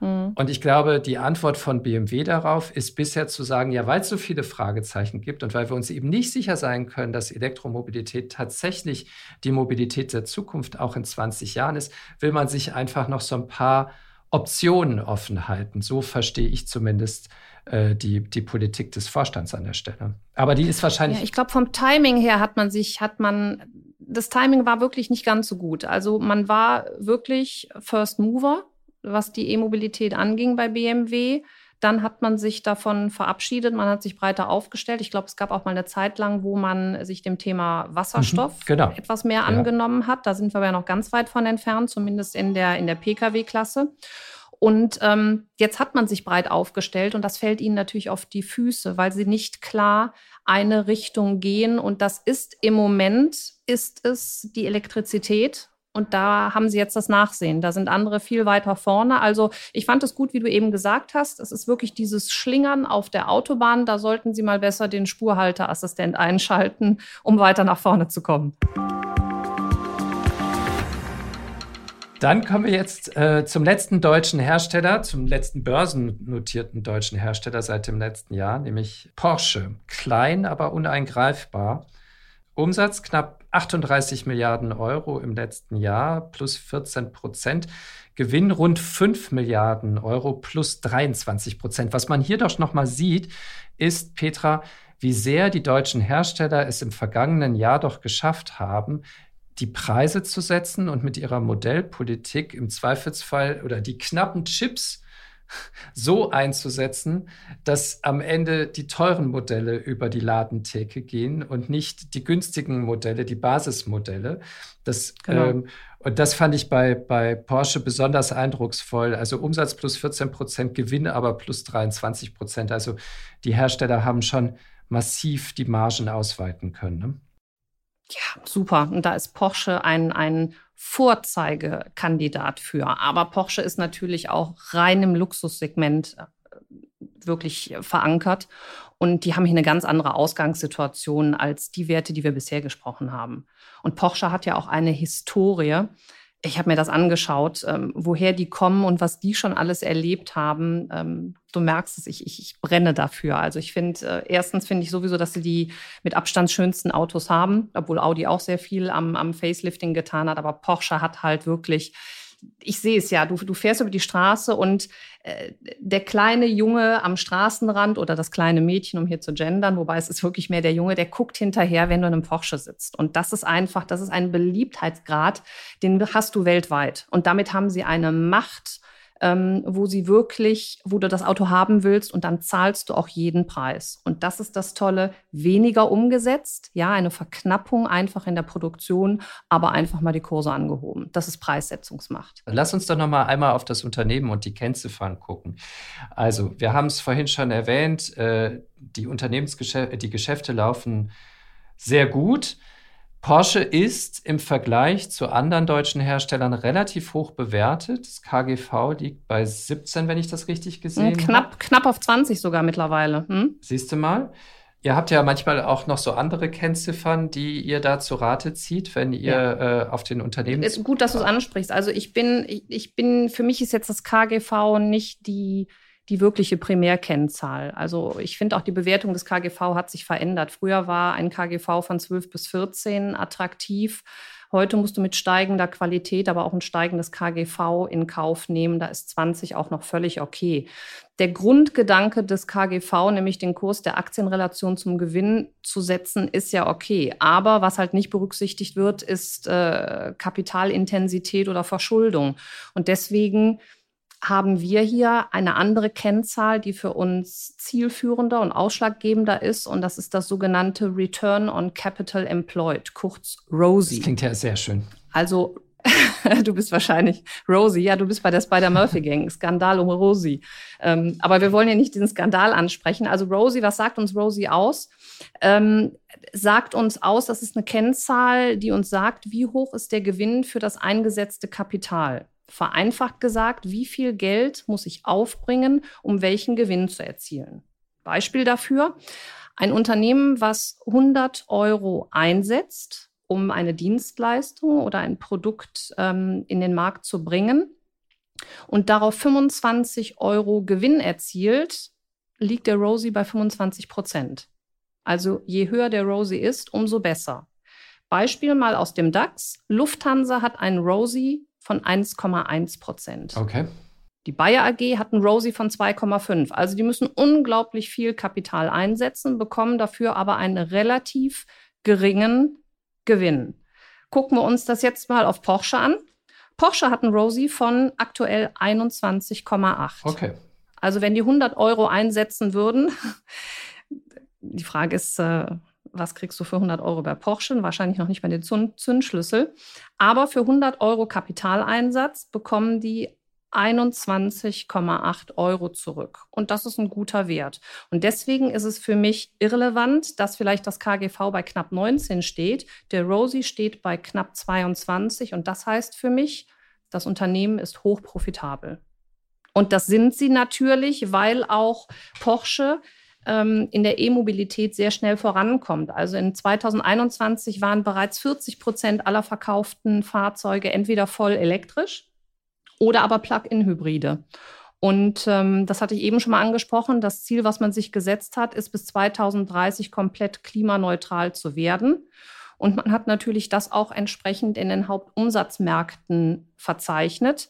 Mhm. Und ich glaube, die Antwort von BMW darauf ist bisher zu sagen, ja, weil es so viele Fragezeichen gibt und weil wir uns eben nicht sicher sein können, dass Elektromobilität tatsächlich die Mobilität der Zukunft auch in 20 Jahren ist, will man sich einfach noch so ein paar Optionen offen halten. So verstehe ich zumindest äh, die, die Politik des Vorstands an der Stelle. Aber die ist wahrscheinlich. Ja, ich glaube, vom Timing her hat man sich, hat man, das Timing war wirklich nicht ganz so gut. Also man war wirklich First Mover was die E-Mobilität anging bei BMW. Dann hat man sich davon verabschiedet, man hat sich breiter aufgestellt. Ich glaube, es gab auch mal eine Zeit lang, wo man sich dem Thema Wasserstoff mhm, genau. etwas mehr ja. angenommen hat. Da sind wir ja noch ganz weit von entfernt, zumindest in der, in der Pkw-Klasse. Und ähm, jetzt hat man sich breit aufgestellt und das fällt ihnen natürlich auf die Füße, weil sie nicht klar eine Richtung gehen. Und das ist im Moment, ist es die Elektrizität und da haben sie jetzt das Nachsehen. Da sind andere viel weiter vorne. Also ich fand es gut, wie du eben gesagt hast. Es ist wirklich dieses Schlingern auf der Autobahn. Da sollten Sie mal besser den Spurhalteassistent einschalten, um weiter nach vorne zu kommen. Dann kommen wir jetzt äh, zum letzten deutschen Hersteller, zum letzten börsennotierten deutschen Hersteller seit dem letzten Jahr, nämlich Porsche. Klein, aber uneingreifbar. Umsatz knapp 38 Milliarden Euro im letzten Jahr, plus 14 Prozent. Gewinn rund 5 Milliarden Euro, plus 23 Prozent. Was man hier doch nochmal sieht, ist, Petra, wie sehr die deutschen Hersteller es im vergangenen Jahr doch geschafft haben, die Preise zu setzen und mit ihrer Modellpolitik im Zweifelsfall oder die knappen Chips so einzusetzen, dass am Ende die teuren Modelle über die Ladentheke gehen und nicht die günstigen Modelle, die Basismodelle. Das, genau. ähm, und das fand ich bei, bei Porsche besonders eindrucksvoll. Also Umsatz plus 14 Prozent, Gewinn aber plus 23 Prozent. Also die Hersteller haben schon massiv die Margen ausweiten können. Ne? Ja, super. Und da ist Porsche ein, ein Vorzeigekandidat für. Aber Porsche ist natürlich auch rein im Luxussegment äh, wirklich verankert. Und die haben hier eine ganz andere Ausgangssituation als die Werte, die wir bisher gesprochen haben. Und Porsche hat ja auch eine Historie ich habe mir das angeschaut, ähm, woher die kommen und was die schon alles erlebt haben. Ähm, du merkst es, ich, ich, ich brenne dafür. Also ich finde, äh, erstens finde ich sowieso, dass sie die mit Abstand schönsten Autos haben, obwohl Audi auch sehr viel am, am Facelifting getan hat. Aber Porsche hat halt wirklich ich sehe es ja, du, du fährst über die Straße und äh, der kleine Junge am Straßenrand oder das kleine Mädchen, um hier zu gendern, wobei es ist wirklich mehr der Junge, der guckt hinterher, wenn du in einem Porsche sitzt. Und das ist einfach, das ist ein Beliebtheitsgrad, den hast du weltweit. Und damit haben sie eine Macht ähm, wo sie wirklich, wo du das Auto haben willst und dann zahlst du auch jeden Preis. Und das ist das Tolle, weniger umgesetzt, ja, eine Verknappung einfach in der Produktion, aber einfach mal die Kurse angehoben. Das ist Preissetzungsmacht. Lass uns doch noch mal einmal auf das Unternehmen und die Kennziffern gucken. Also, wir haben es vorhin schon erwähnt, äh, die Unternehmensgeschäfte, die Geschäfte laufen sehr gut. Porsche ist im Vergleich zu anderen deutschen Herstellern relativ hoch bewertet. Das KGV liegt bei 17, wenn ich das richtig gesehen knapp, habe. Knapp auf 20 sogar mittlerweile. Hm? Siehst du mal. Ihr habt ja manchmal auch noch so andere Kennziffern, die ihr da zu Rate zieht, wenn ihr ja. äh, auf den Unternehmen. Ist gut, dass du es ansprichst. Also ich bin, ich, ich bin, für mich ist jetzt das KGV nicht die die wirkliche Primärkennzahl. Also ich finde auch die Bewertung des KGV hat sich verändert. Früher war ein KGV von 12 bis 14 attraktiv. Heute musst du mit steigender Qualität, aber auch ein steigendes KGV in Kauf nehmen. Da ist 20 auch noch völlig okay. Der Grundgedanke des KGV, nämlich den Kurs der Aktienrelation zum Gewinn zu setzen, ist ja okay. Aber was halt nicht berücksichtigt wird, ist äh, Kapitalintensität oder Verschuldung. Und deswegen haben wir hier eine andere Kennzahl, die für uns zielführender und ausschlaggebender ist. Und das ist das sogenannte Return on Capital Employed, kurz ROSI. Das klingt ja sehr schön. Also du bist wahrscheinlich Rosie, ja, du bist bei der Spider-Murphy-Gang, Skandal um Rosie. Ähm, aber wir wollen ja nicht diesen Skandal ansprechen. Also Rosie, was sagt uns Rosie aus? Ähm, sagt uns aus, das ist eine Kennzahl, die uns sagt, wie hoch ist der Gewinn für das eingesetzte Kapital. Vereinfacht gesagt, wie viel Geld muss ich aufbringen, um welchen Gewinn zu erzielen? Beispiel dafür. Ein Unternehmen, was 100 Euro einsetzt, um eine Dienstleistung oder ein Produkt ähm, in den Markt zu bringen und darauf 25 Euro Gewinn erzielt, liegt der Rosie bei 25 Prozent. Also je höher der Rosie ist, umso besser. Beispiel mal aus dem DAX. Lufthansa hat einen Rosie von 1,1 Prozent. Okay. Die Bayer AG hat einen Rosie von 2,5. Also die müssen unglaublich viel Kapital einsetzen, bekommen dafür aber einen relativ geringen Gewinn. Gucken wir uns das jetzt mal auf Porsche an. Porsche hat einen Rosie von aktuell 21,8. Okay. Also wenn die 100 Euro einsetzen würden, die Frage ist, äh, was kriegst du für 100 Euro bei Porsche? Wahrscheinlich noch nicht bei den Zündschlüssel. Aber für 100 Euro Kapitaleinsatz bekommen die 21,8 Euro zurück. Und das ist ein guter Wert. Und deswegen ist es für mich irrelevant, dass vielleicht das KGV bei knapp 19 steht. Der Rosie steht bei knapp 22. Und das heißt für mich, das Unternehmen ist hochprofitabel. Und das sind sie natürlich, weil auch Porsche ähm, in der E-Mobilität sehr schnell vorankommt. Also in 2021 waren bereits 40 Prozent aller verkauften Fahrzeuge entweder voll elektrisch oder aber Plug-in-Hybride. Und ähm, das hatte ich eben schon mal angesprochen. Das Ziel, was man sich gesetzt hat, ist bis 2030 komplett klimaneutral zu werden. Und man hat natürlich das auch entsprechend in den Hauptumsatzmärkten verzeichnet.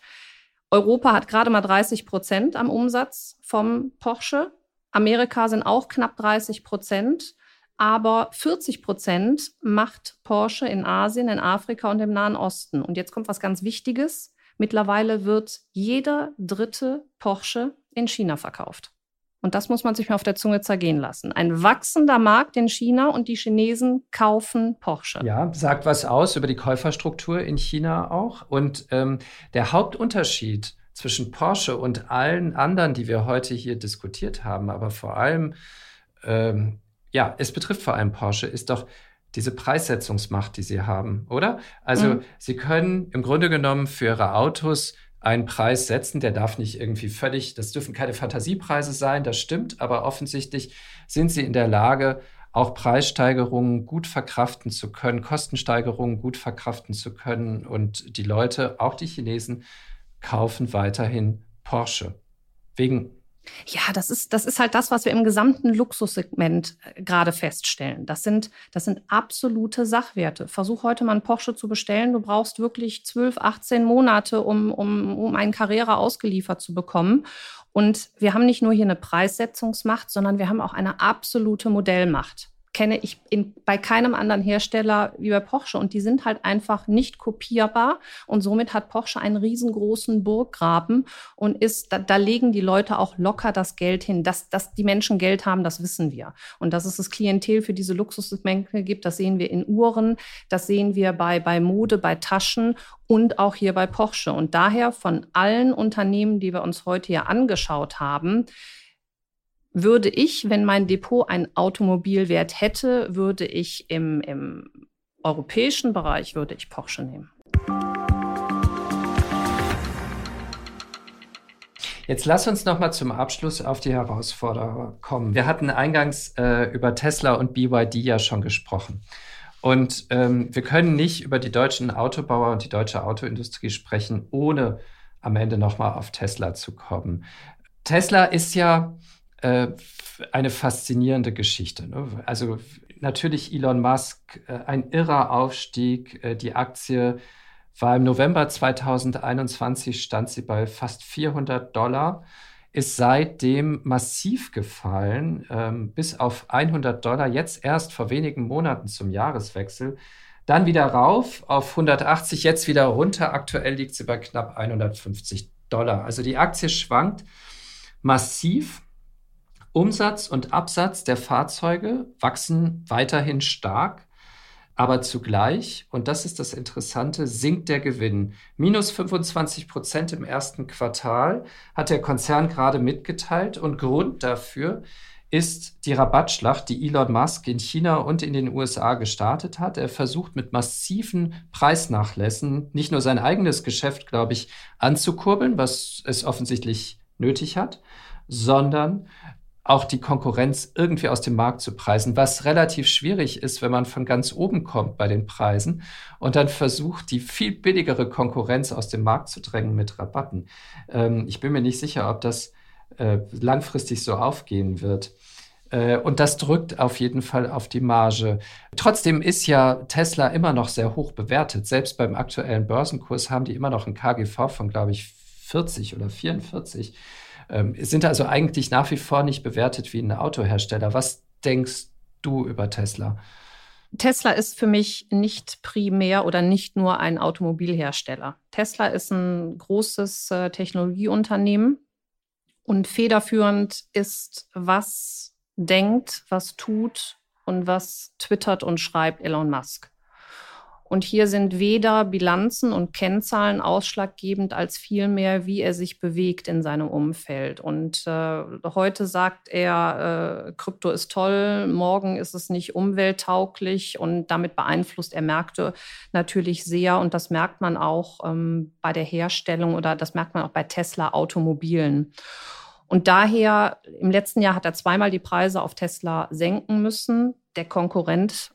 Europa hat gerade mal 30 Prozent am Umsatz vom Porsche. Amerika sind auch knapp 30 Prozent. Aber 40 Prozent macht Porsche in Asien, in Afrika und im Nahen Osten. Und jetzt kommt was ganz Wichtiges. Mittlerweile wird jeder dritte Porsche in China verkauft. Und das muss man sich mal auf der Zunge zergehen lassen. Ein wachsender Markt in China und die Chinesen kaufen Porsche. Ja, sagt was aus über die Käuferstruktur in China auch. Und ähm, der Hauptunterschied zwischen Porsche und allen anderen, die wir heute hier diskutiert haben, aber vor allem, ähm, ja, es betrifft vor allem Porsche, ist doch, diese Preissetzungsmacht, die sie haben, oder? Also mhm. sie können im Grunde genommen für ihre Autos einen Preis setzen, der darf nicht irgendwie völlig, das dürfen keine Fantasiepreise sein, das stimmt, aber offensichtlich sind sie in der Lage, auch Preissteigerungen gut verkraften zu können, Kostensteigerungen gut verkraften zu können und die Leute, auch die Chinesen, kaufen weiterhin Porsche. Wegen ja, das ist, das ist halt das, was wir im gesamten Luxussegment äh, gerade feststellen. Das sind, das sind absolute Sachwerte. Versuch heute mal einen Porsche zu bestellen. Du brauchst wirklich 12, 18 Monate, um, um, um einen Carrera ausgeliefert zu bekommen. Und wir haben nicht nur hier eine Preissetzungsmacht, sondern wir haben auch eine absolute Modellmacht kenne ich in, bei keinem anderen Hersteller wie bei Porsche. Und die sind halt einfach nicht kopierbar. Und somit hat Porsche einen riesengroßen Burggraben und ist, da, da legen die Leute auch locker das Geld hin. Dass, dass die Menschen Geld haben, das wissen wir. Und dass es das Klientel für diese Luxussegmente gibt, das sehen wir in Uhren, das sehen wir bei, bei Mode, bei Taschen und auch hier bei Porsche. Und daher von allen Unternehmen, die wir uns heute hier angeschaut haben, würde ich, wenn mein Depot einen Automobilwert hätte, würde ich im, im europäischen Bereich, würde ich Porsche nehmen. Jetzt lass uns noch mal zum Abschluss auf die Herausforderer kommen. Wir hatten eingangs äh, über Tesla und BYD ja schon gesprochen. Und ähm, wir können nicht über die deutschen Autobauer und die deutsche Autoindustrie sprechen, ohne am Ende noch mal auf Tesla zu kommen. Tesla ist ja äh, eine faszinierende Geschichte. Ne? Also natürlich Elon Musk, äh, ein irrer Aufstieg. Äh, die Aktie war im November 2021, stand sie bei fast 400 Dollar, ist seitdem massiv gefallen, ähm, bis auf 100 Dollar, jetzt erst vor wenigen Monaten zum Jahreswechsel. Dann wieder rauf auf 180, jetzt wieder runter. Aktuell liegt sie bei knapp 150 Dollar. Also die Aktie schwankt massiv. Umsatz und Absatz der Fahrzeuge wachsen weiterhin stark, aber zugleich, und das ist das Interessante, sinkt der Gewinn. Minus 25 Prozent im ersten Quartal hat der Konzern gerade mitgeteilt und Grund dafür ist die Rabattschlacht, die Elon Musk in China und in den USA gestartet hat. Er versucht mit massiven Preisnachlässen nicht nur sein eigenes Geschäft, glaube ich, anzukurbeln, was es offensichtlich nötig hat, sondern auch die Konkurrenz irgendwie aus dem Markt zu preisen, was relativ schwierig ist, wenn man von ganz oben kommt bei den Preisen und dann versucht, die viel billigere Konkurrenz aus dem Markt zu drängen mit Rabatten. Ähm, ich bin mir nicht sicher, ob das äh, langfristig so aufgehen wird. Äh, und das drückt auf jeden Fall auf die Marge. Trotzdem ist ja Tesla immer noch sehr hoch bewertet. Selbst beim aktuellen Börsenkurs haben die immer noch ein KGV von, glaube ich, 40 oder 44. Ähm, sind also eigentlich nach wie vor nicht bewertet wie ein Autohersteller. Was denkst du über Tesla? Tesla ist für mich nicht primär oder nicht nur ein Automobilhersteller. Tesla ist ein großes äh, Technologieunternehmen und federführend ist, was denkt, was tut und was twittert und schreibt Elon Musk. Und hier sind weder Bilanzen und Kennzahlen ausschlaggebend als vielmehr, wie er sich bewegt in seinem Umfeld. Und äh, heute sagt er, äh, Krypto ist toll, morgen ist es nicht umwelttauglich und damit beeinflusst er Märkte natürlich sehr. Und das merkt man auch ähm, bei der Herstellung oder das merkt man auch bei Tesla Automobilen. Und daher, im letzten Jahr hat er zweimal die Preise auf Tesla senken müssen. Der Konkurrent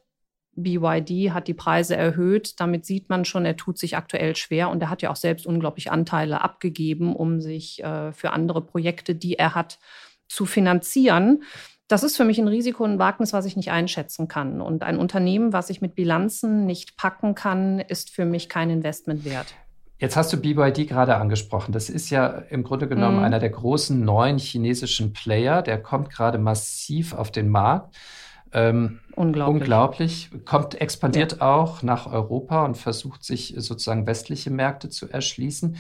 BYD hat die Preise erhöht. Damit sieht man schon, er tut sich aktuell schwer und er hat ja auch selbst unglaublich Anteile abgegeben, um sich äh, für andere Projekte, die er hat, zu finanzieren. Das ist für mich ein Risiko, ein Wagnis, was ich nicht einschätzen kann. Und ein Unternehmen, was ich mit Bilanzen nicht packen kann, ist für mich kein Investment wert. Jetzt hast du BYD gerade angesprochen. Das ist ja im Grunde genommen mhm. einer der großen neuen chinesischen Player. Der kommt gerade massiv auf den Markt. Ähm, unglaublich. unglaublich. Kommt, expandiert ja. auch nach Europa und versucht sich sozusagen westliche Märkte zu erschließen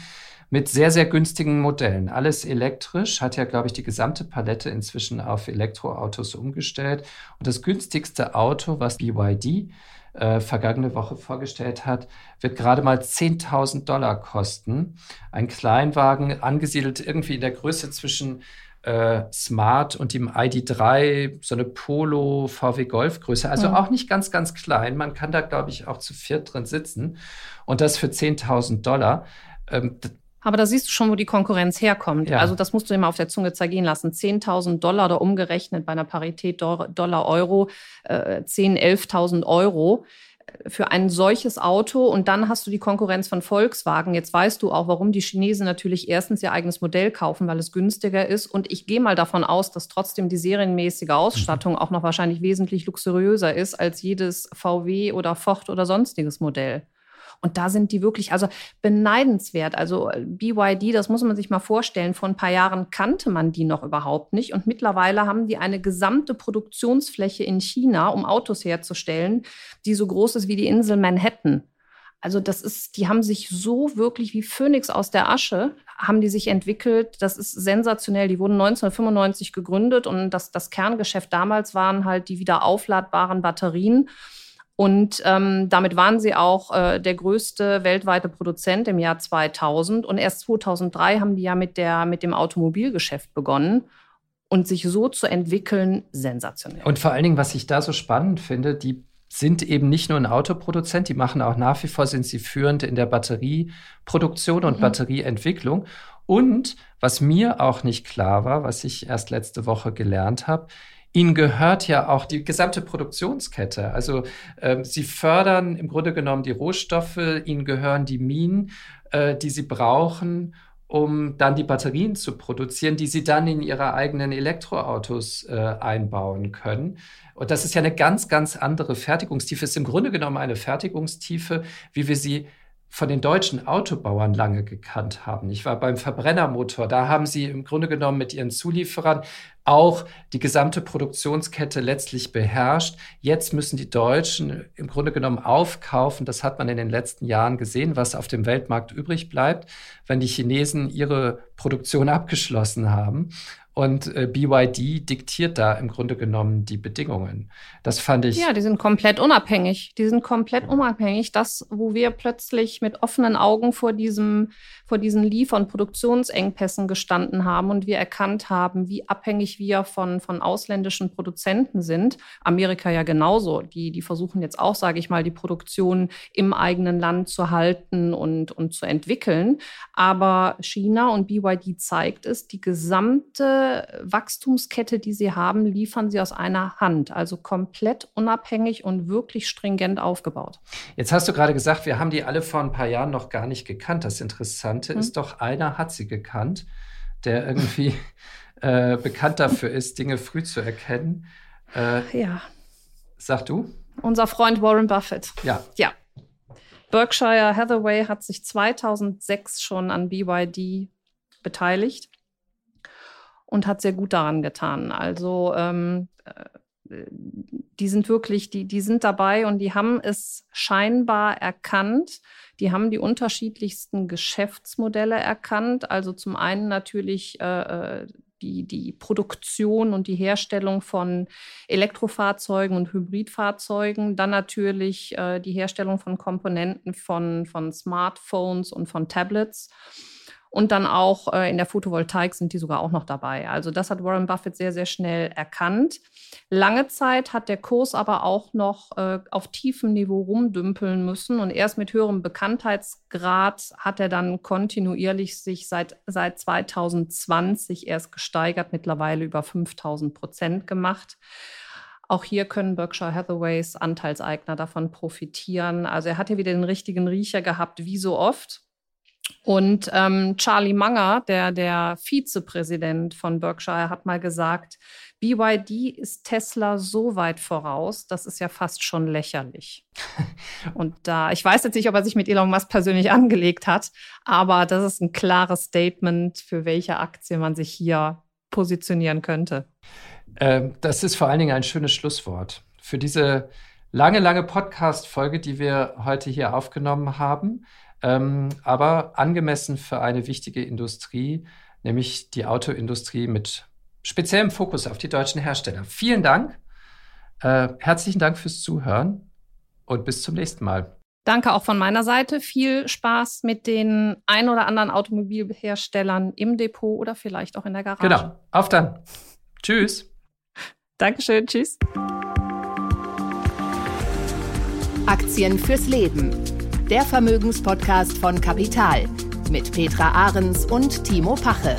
mit sehr, sehr günstigen Modellen. Alles elektrisch, hat ja, glaube ich, die gesamte Palette inzwischen auf Elektroautos umgestellt. Und das günstigste Auto, was BYD äh, vergangene Woche vorgestellt hat, wird gerade mal 10.000 Dollar kosten. Ein Kleinwagen, angesiedelt irgendwie in der Größe zwischen äh, Smart und dem ID3, so eine Polo VW Golf Größe, also mhm. auch nicht ganz, ganz klein. Man kann da, glaube ich, auch zu viert drin sitzen und das für 10.000 Dollar. Ähm, aber da siehst du schon, wo die Konkurrenz herkommt. Ja. Also das musst du immer auf der Zunge zergehen lassen. 10.000 Dollar oder umgerechnet bei einer Parität Dollar-Euro, äh, 10.000, 11.000 Euro für ein solches Auto und dann hast du die Konkurrenz von Volkswagen. Jetzt weißt du auch, warum die Chinesen natürlich erstens ihr eigenes Modell kaufen, weil es günstiger ist. Und ich gehe mal davon aus, dass trotzdem die serienmäßige Ausstattung auch noch wahrscheinlich wesentlich luxuriöser ist als jedes VW oder Ford oder sonstiges Modell. Und da sind die wirklich, also beneidenswert. Also äh, BYD, das muss man sich mal vorstellen, vor ein paar Jahren kannte man die noch überhaupt nicht. Und mittlerweile haben die eine gesamte Produktionsfläche in China, um Autos herzustellen, die so groß ist wie die Insel Manhattan. Also das ist, die haben sich so wirklich wie Phönix aus der Asche, haben die sich entwickelt. Das ist sensationell. Die wurden 1995 gegründet und das, das Kerngeschäft damals waren halt die wieder aufladbaren Batterien. Und ähm, damit waren sie auch äh, der größte weltweite Produzent im Jahr 2000. Und erst 2003 haben die ja mit, der, mit dem Automobilgeschäft begonnen. Und sich so zu entwickeln, sensationell. Und vor allen Dingen, was ich da so spannend finde, die sind eben nicht nur ein Autoproduzent, die machen auch nach wie vor, sind sie führend in der Batterieproduktion und mhm. Batterieentwicklung. Und was mir auch nicht klar war, was ich erst letzte Woche gelernt habe, Ihnen gehört ja auch die gesamte Produktionskette. Also äh, Sie fördern im Grunde genommen die Rohstoffe, Ihnen gehören die Minen, äh, die Sie brauchen, um dann die Batterien zu produzieren, die Sie dann in Ihre eigenen Elektroautos äh, einbauen können. Und das ist ja eine ganz, ganz andere Fertigungstiefe. Es ist im Grunde genommen eine Fertigungstiefe, wie wir sie von den deutschen Autobauern lange gekannt haben. Ich war beim Verbrennermotor, da haben sie im Grunde genommen mit ihren Zulieferern auch die gesamte Produktionskette letztlich beherrscht. Jetzt müssen die Deutschen im Grunde genommen aufkaufen. Das hat man in den letzten Jahren gesehen, was auf dem Weltmarkt übrig bleibt, wenn die Chinesen ihre Produktion abgeschlossen haben. Und äh, BYD diktiert da im Grunde genommen die Bedingungen. Das fand ich. Ja, die sind komplett unabhängig. Die sind komplett unabhängig. Das, wo wir plötzlich mit offenen Augen vor diesem, vor diesen Liefer- und Produktionsengpässen gestanden haben und wir erkannt haben, wie abhängig wir von, von ausländischen Produzenten sind. Amerika ja genauso. Die, die versuchen jetzt auch, sage ich mal, die Produktion im eigenen Land zu halten und, und zu entwickeln. Aber China und BYD zeigt es, die gesamte Wachstumskette, die sie haben, liefern sie aus einer Hand. Also komplett unabhängig und wirklich stringent aufgebaut. Jetzt hast du gerade gesagt, wir haben die alle vor ein paar Jahren noch gar nicht gekannt. Das Interessante hm. ist doch, einer hat sie gekannt, der irgendwie äh, bekannt dafür ist, Dinge früh zu erkennen. Äh, ja. Sag du? Unser Freund Warren Buffett. Ja. Ja. Berkshire Hathaway hat sich 2006 schon an BYD beteiligt und hat sehr gut daran getan. Also ähm, äh, die sind wirklich, die, die sind dabei und die haben es scheinbar erkannt. Die haben die unterschiedlichsten Geschäftsmodelle erkannt. Also zum einen natürlich äh, äh die, die Produktion und die Herstellung von Elektrofahrzeugen und Hybridfahrzeugen, dann natürlich äh, die Herstellung von Komponenten von, von Smartphones und von Tablets. Und dann auch äh, in der Photovoltaik sind die sogar auch noch dabei. Also das hat Warren Buffett sehr, sehr schnell erkannt. Lange Zeit hat der Kurs aber auch noch äh, auf tiefem Niveau rumdümpeln müssen. Und erst mit höherem Bekanntheitsgrad hat er dann kontinuierlich sich seit, seit 2020 erst gesteigert, mittlerweile über 5000 Prozent gemacht. Auch hier können Berkshire Hathaways Anteilseigner davon profitieren. Also er hat hier wieder den richtigen Riecher gehabt, wie so oft. Und ähm, Charlie Munger, der, der Vizepräsident von Berkshire, hat mal gesagt, BYD ist Tesla so weit voraus, das ist ja fast schon lächerlich. Und da, ich weiß jetzt nicht, ob er sich mit Elon Musk persönlich angelegt hat, aber das ist ein klares Statement, für welche Aktie man sich hier positionieren könnte. Ähm, das ist vor allen Dingen ein schönes Schlusswort. Für diese lange, lange Podcast-Folge, die wir heute hier aufgenommen haben, ähm, aber angemessen für eine wichtige Industrie, nämlich die Autoindustrie mit speziellem Fokus auf die deutschen Hersteller. Vielen Dank. Äh, herzlichen Dank fürs Zuhören und bis zum nächsten Mal. Danke auch von meiner Seite. Viel Spaß mit den ein oder anderen Automobilherstellern im Depot oder vielleicht auch in der Garage. Genau. Auf dann. Tschüss. Dankeschön. Tschüss. Aktien fürs Leben der Vermögenspodcast von Kapital mit Petra Ahrens und Timo Pache.